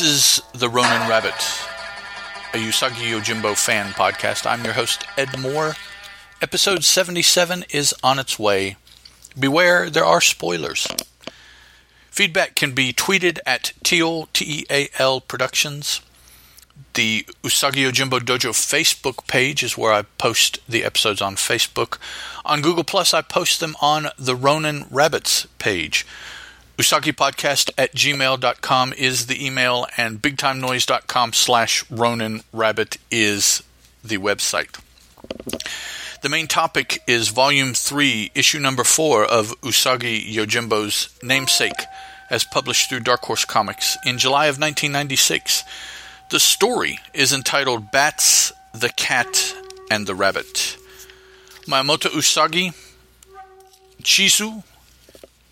This is The Ronin Rabbit, a Usagi Yojimbo fan podcast. I'm your host, Ed Moore. Episode 77 is on its way. Beware, there are spoilers. Feedback can be tweeted at Teal, T-E-A-L Productions. The Usagi Yojimbo Dojo Facebook page is where I post the episodes on Facebook. On Google Plus, I post them on the Ronin Rabbits page. UsagiPodcast at gmail.com is the email, and bigtimenoise.com slash Ronin Rabbit is the website. The main topic is Volume 3, Issue Number 4 of Usagi Yojimbo's Namesake, as published through Dark Horse Comics in July of 1996. The story is entitled Bats, the Cat, and the Rabbit. Miyamoto Usagi, Chizu,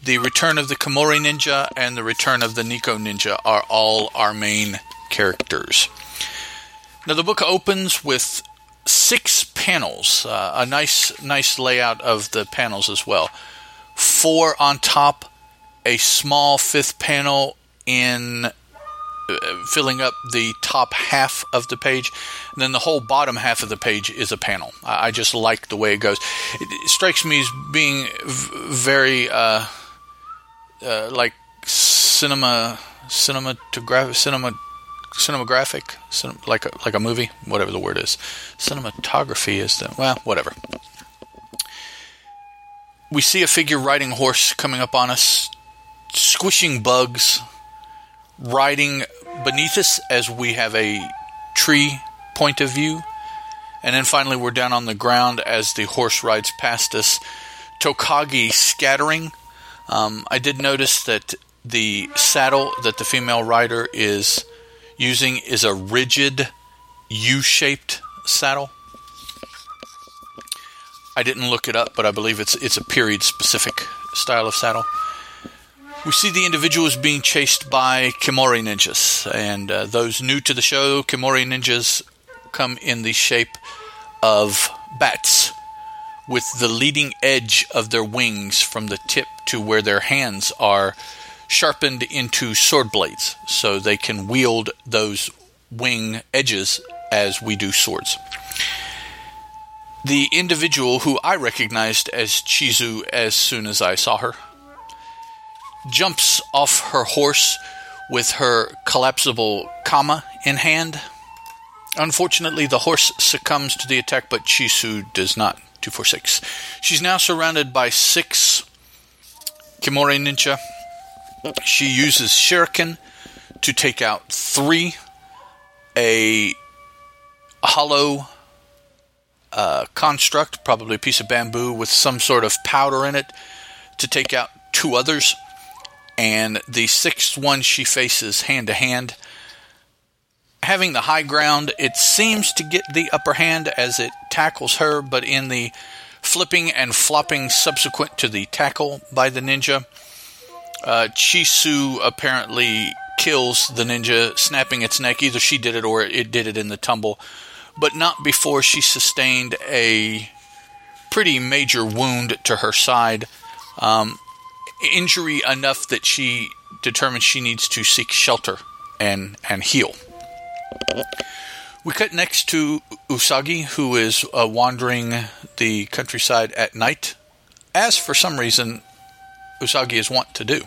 the Return of the Komori Ninja, and The Return of the Neko Ninja are all our main characters. Now, the book opens with six panels, uh, a nice, nice layout of the panels as well. Four on top, a small fifth panel in uh, filling up the top half of the page, and then the whole bottom half of the page is a panel. I, I just like the way it goes. It, it strikes me as being v- very uh, uh, like cinema, cinematographic, cinema, cinematographic, cinem, like a, like a movie, whatever the word is. Cinematography is the well, whatever. We see a figure riding a horse coming up on us, squishing bugs, riding beneath us as we have a tree point of view. And then finally, we're down on the ground as the horse rides past us. Tokagi scattering. Um, I did notice that the saddle that the female rider is using is a rigid U shaped saddle. I didn't look it up, but I believe it's it's a period specific style of saddle. We see the individuals being chased by Komori ninjas, and uh, those new to the show, Komori ninjas come in the shape of bats, with the leading edge of their wings from the tip to where their hands are sharpened into sword blades, so they can wield those wing edges as we do swords. The individual who I recognized as Chizu as soon as I saw her jumps off her horse with her collapsible kama in hand. Unfortunately, the horse succumbs to the attack, but Chizu does not. 246. She's now surrounded by six Komori ninja. She uses shuriken to take out three, a hollow uh, construct, probably a piece of bamboo with some sort of powder in it, to take out two others and the sixth one she faces hand to hand. Having the high ground, it seems to get the upper hand as it tackles her, but in the flipping and flopping subsequent to the tackle by the ninja, uh, Chizu apparently kills the ninja, snapping its neck. Either she did it or it did it in the tumble, but not before she sustained a pretty major wound to her side. Um, injury enough that she determines she needs to seek shelter and and heal. We cut next to Usagi, who is uh, wandering the countryside at night, as for some reason Usagi is wont to do.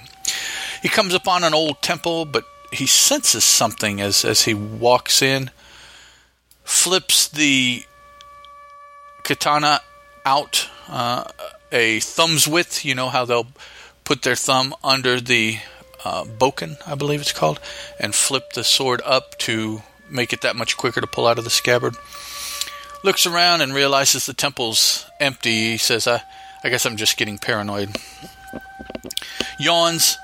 He comes upon an old temple, but he senses something as as he walks in. Flips the katana out uh, a thumb's width. You know how they'll put their thumb under the uh, bokken, I believe it's called, and flip the sword up to make it that much quicker to pull out of the scabbard. Looks around and realizes the temple's empty. He says, I, I guess I'm just getting paranoid. Yawns,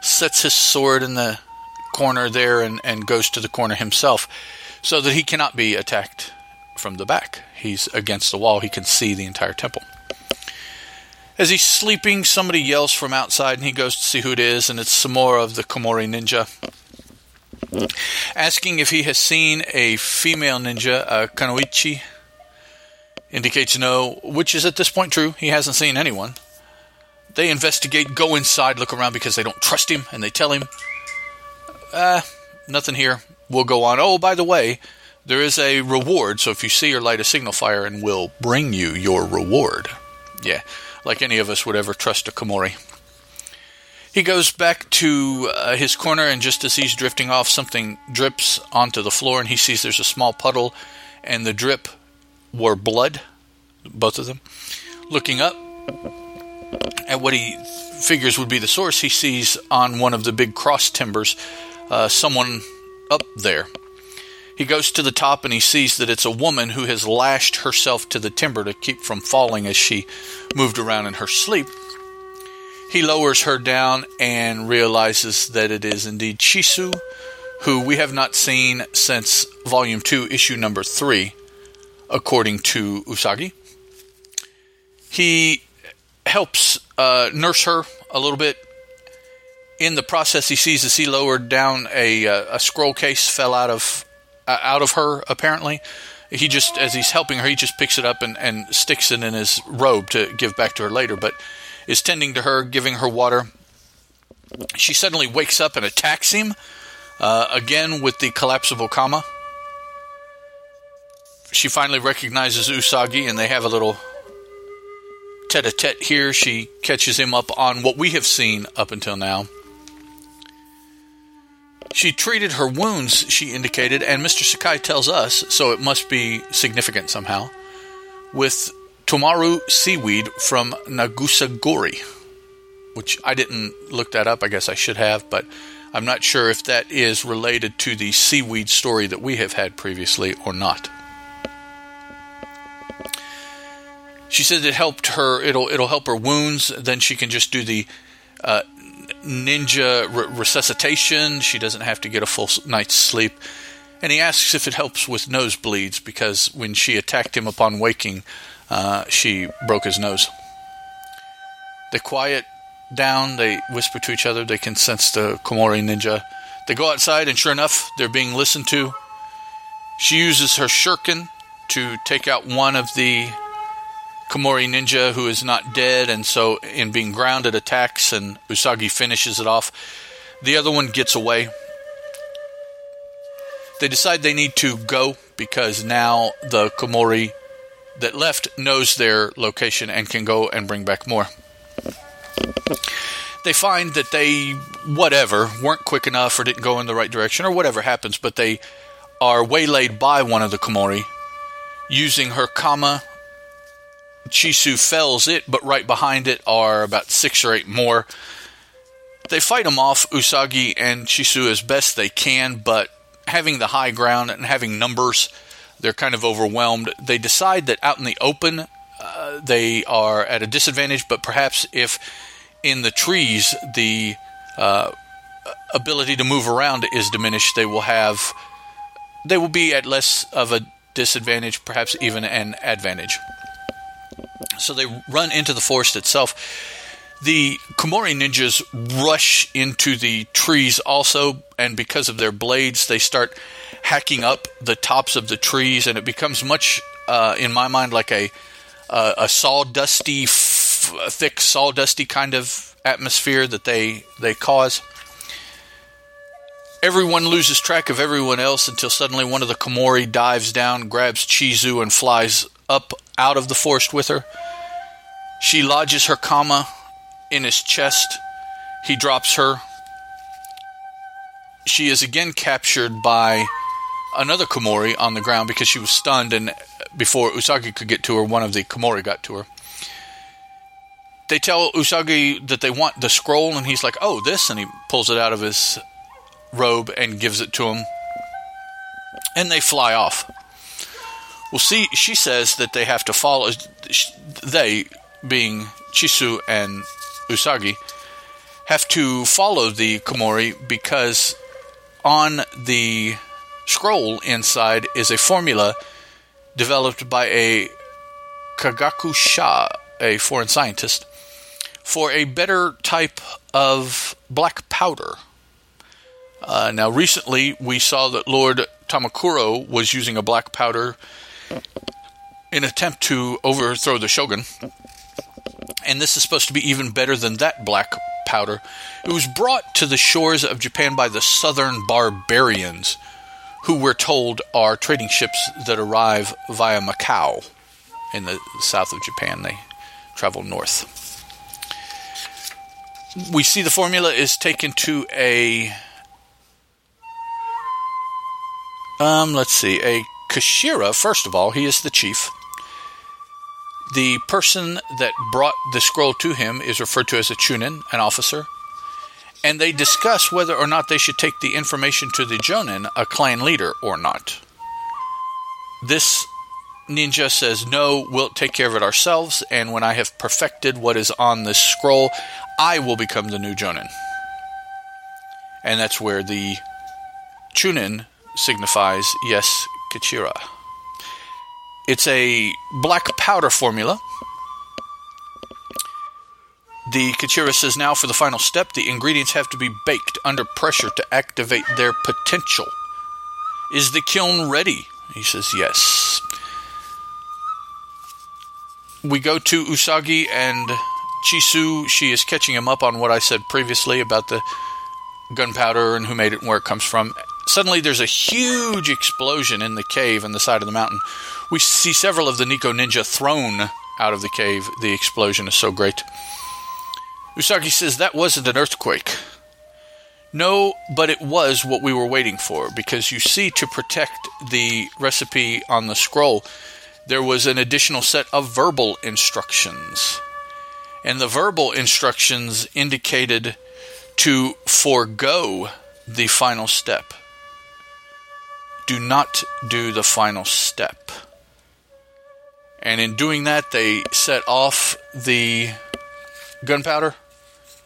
sets his sword in the corner there, and, and goes to the corner himself so that he cannot be attacked from the back. He's against the wall, he can see the entire temple. As he's sleeping, somebody yells from outside, and he goes to see who it is, and it's some more of the Komori ninja. Asking if he has seen a female ninja, uh, Kunoichi, indicates no, which is at this point true. He hasn't seen anyone. They investigate, go inside, look around because they don't trust him, and they tell him, uh, nothing here. We'll go on. Oh, by the way, there is a reward. So if you see or light a signal fire, and we'll bring you your reward. Yeah, like any of us would ever trust a Komori. He goes back to uh, his corner, and just as he's drifting off, something drips onto the floor, and he sees there's a small puddle, and the drip were blood, both of them. Looking up at what he figures would be the source, he sees on one of the big cross timbers uh, someone up there. He goes to the top and he sees that it's a woman who has lashed herself to the timber to keep from falling as she moved around in her sleep. He lowers her down and realizes that it is indeed Chizu, who we have not seen since Volume 2, Issue Number 3, according to Usagi. He helps uh, nurse her a little bit. In the process, he sees as he lowered down a, uh, a scroll case fell out of uh, out of her. Apparently, he just as he's helping her, he just picks it up and, and sticks it in his robe to give back to her later. But is tending to her, giving her water. She suddenly wakes up and attacks him, uh, again with the collapsible kama. She finally recognizes Usagi and they have a little tete a tete here. She catches him up on what we have seen up until now. She treated her wounds, she indicated, and Mr. Sakai tells us, so it must be significant somehow, with Tomaru seaweed from Nagusagori, which I didn't look that up. I guess I should have, but I'm not sure if that is related to the seaweed story that we have had previously or not. She said it helped her. It'll it'll help her wounds. Then she can just do the uh, ninja re- resuscitation. She doesn't have to get a full night's sleep. And he asks if it helps with nosebleeds because when she attacked him upon waking, uh, she broke his nose. They quiet down, they whisper to each other, they can sense the Komori ninja. They go outside, and sure enough, they're being listened to. She uses her shuriken to take out one of the Komori ninja who is not dead, and so in being grounded, attacks, and Usagi finishes it off. The other one gets away. They decide they need to go because now the Komori that left knows their location and can go and bring back more. They find that they, whatever, weren't quick enough or didn't go in the right direction or whatever happens, but they are waylaid by one of the Komori. Using her Kama, Chizu fells it, but right behind it are about six or eight more. They fight them off, Usagi and Chizu, as best they can, but having the high ground and having numbers they're kind of overwhelmed. They decide that out in the open, uh, they are at a disadvantage, but perhaps if in the trees the uh, ability to move around is diminished, they will have they will be at less of a disadvantage, perhaps even an advantage. So they run into the forest itself. The Komori ninjas rush into the trees also, and because of their blades, they start hacking up the tops of the trees, and it becomes much, uh, in my mind, like a uh, a sawdusty, f- thick sawdusty kind of atmosphere that they they cause. Everyone loses track of everyone else until suddenly one of the Komori dives down, grabs Chizu, and flies up out of the forest with her. She lodges her kama in his chest. He drops her. She is again captured by another Komori on the ground because she was stunned, and before Usagi could get to her, one of the Komori got to her. They tell Usagi that they want the scroll, and he's like, "Oh, this," and he pulls it out of his robe and gives it to him. And they fly off. Well, see, she says that they have to follow. They, being Chizu and Usagi, have to follow the Komori because on the scroll inside is a formula developed by a Kagaku Sha, a foreign scientist, for a better type of black powder. Uh, now, recently we saw that Lord Tamakuro was using a black powder in attempt to overthrow the shogun, and this is supposed to be even better than that black powder. It was brought to the shores of Japan by the southern barbarians, who we're told are trading ships that arrive via Macau in the south of Japan. They travel north. We see the formula is taken to a um, let's see, a Kashira, first of all, he is the chief. The person that brought the scroll to him is referred to as a chunin, an officer. And they discuss whether or not they should take the information to the jonin, a clan leader, or not. This ninja says, No, we'll take care of it ourselves, and when I have perfected what is on this scroll, I will become the new jonin. And that's where the chunin signifies yes, Kashira. It's a black powder formula. The Kashira says now for the final step, the ingredients have to be baked under pressure to activate their potential. Is the kiln ready? He says yes. We go to Usagi and Chizu. She is catching him up on what I said previously about the gunpowder and who made it and where it comes from. Suddenly, there's a huge explosion in the cave on the side of the mountain. We see several of the Neko ninja thrown out of the cave. The explosion is so great. Usagi says that wasn't an earthquake. No, but it was what we were waiting for because you see, to protect the recipe on the scroll, there was an additional set of verbal instructions. And the verbal instructions indicated to forego the final step do not do the final step. And in doing that, they set off the gunpowder,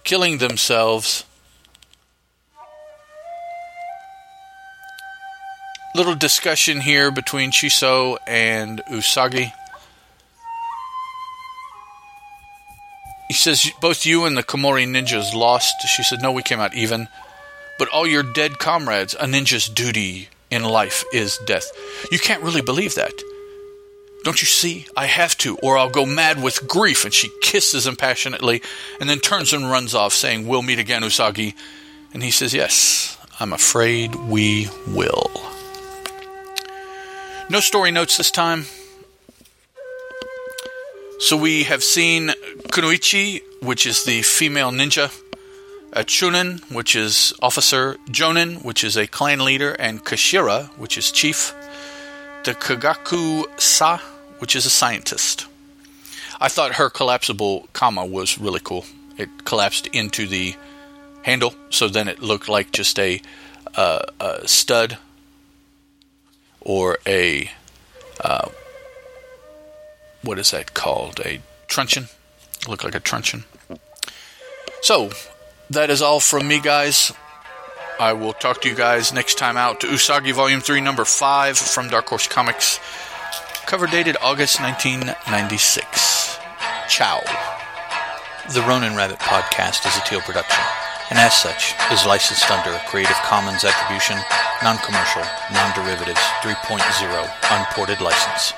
killing themselves. Little discussion here between Chizu and Usagi. He says, Both you and the Komori ninjas lost. She said, No, we came out even. But all your dead comrades, a ninja's duty in life is death. You can't really believe that. Don't you see? I have to, or I'll go mad with grief. And she kisses him passionately and then turns and runs off, saying, We'll meet again, Usagi. And he says, Yes, I'm afraid we will. No story notes this time. So we have seen Kunoichi, which is the female ninja a Chunin, which is officer, Jonin, which is a clan leader, and Kashira, which is chief, the Kagaku Sha, which is a scientist. I thought her collapsible kama was really cool. It collapsed into the handle, so then it looked like just a, uh, a stud or a uh, what is that called? A truncheon. Looked like a truncheon. So that is all from me, guys. I will talk to you guys next time out to Usagi Volume 3, Number 5 from Dark Horse Comics. Cover dated August 1996. Ciao. The Ronin Rabbit podcast is a Teal production, and as such, is licensed under a Creative Commons Attribution, Non Commercial, Non Derivatives 3.0 Unported License.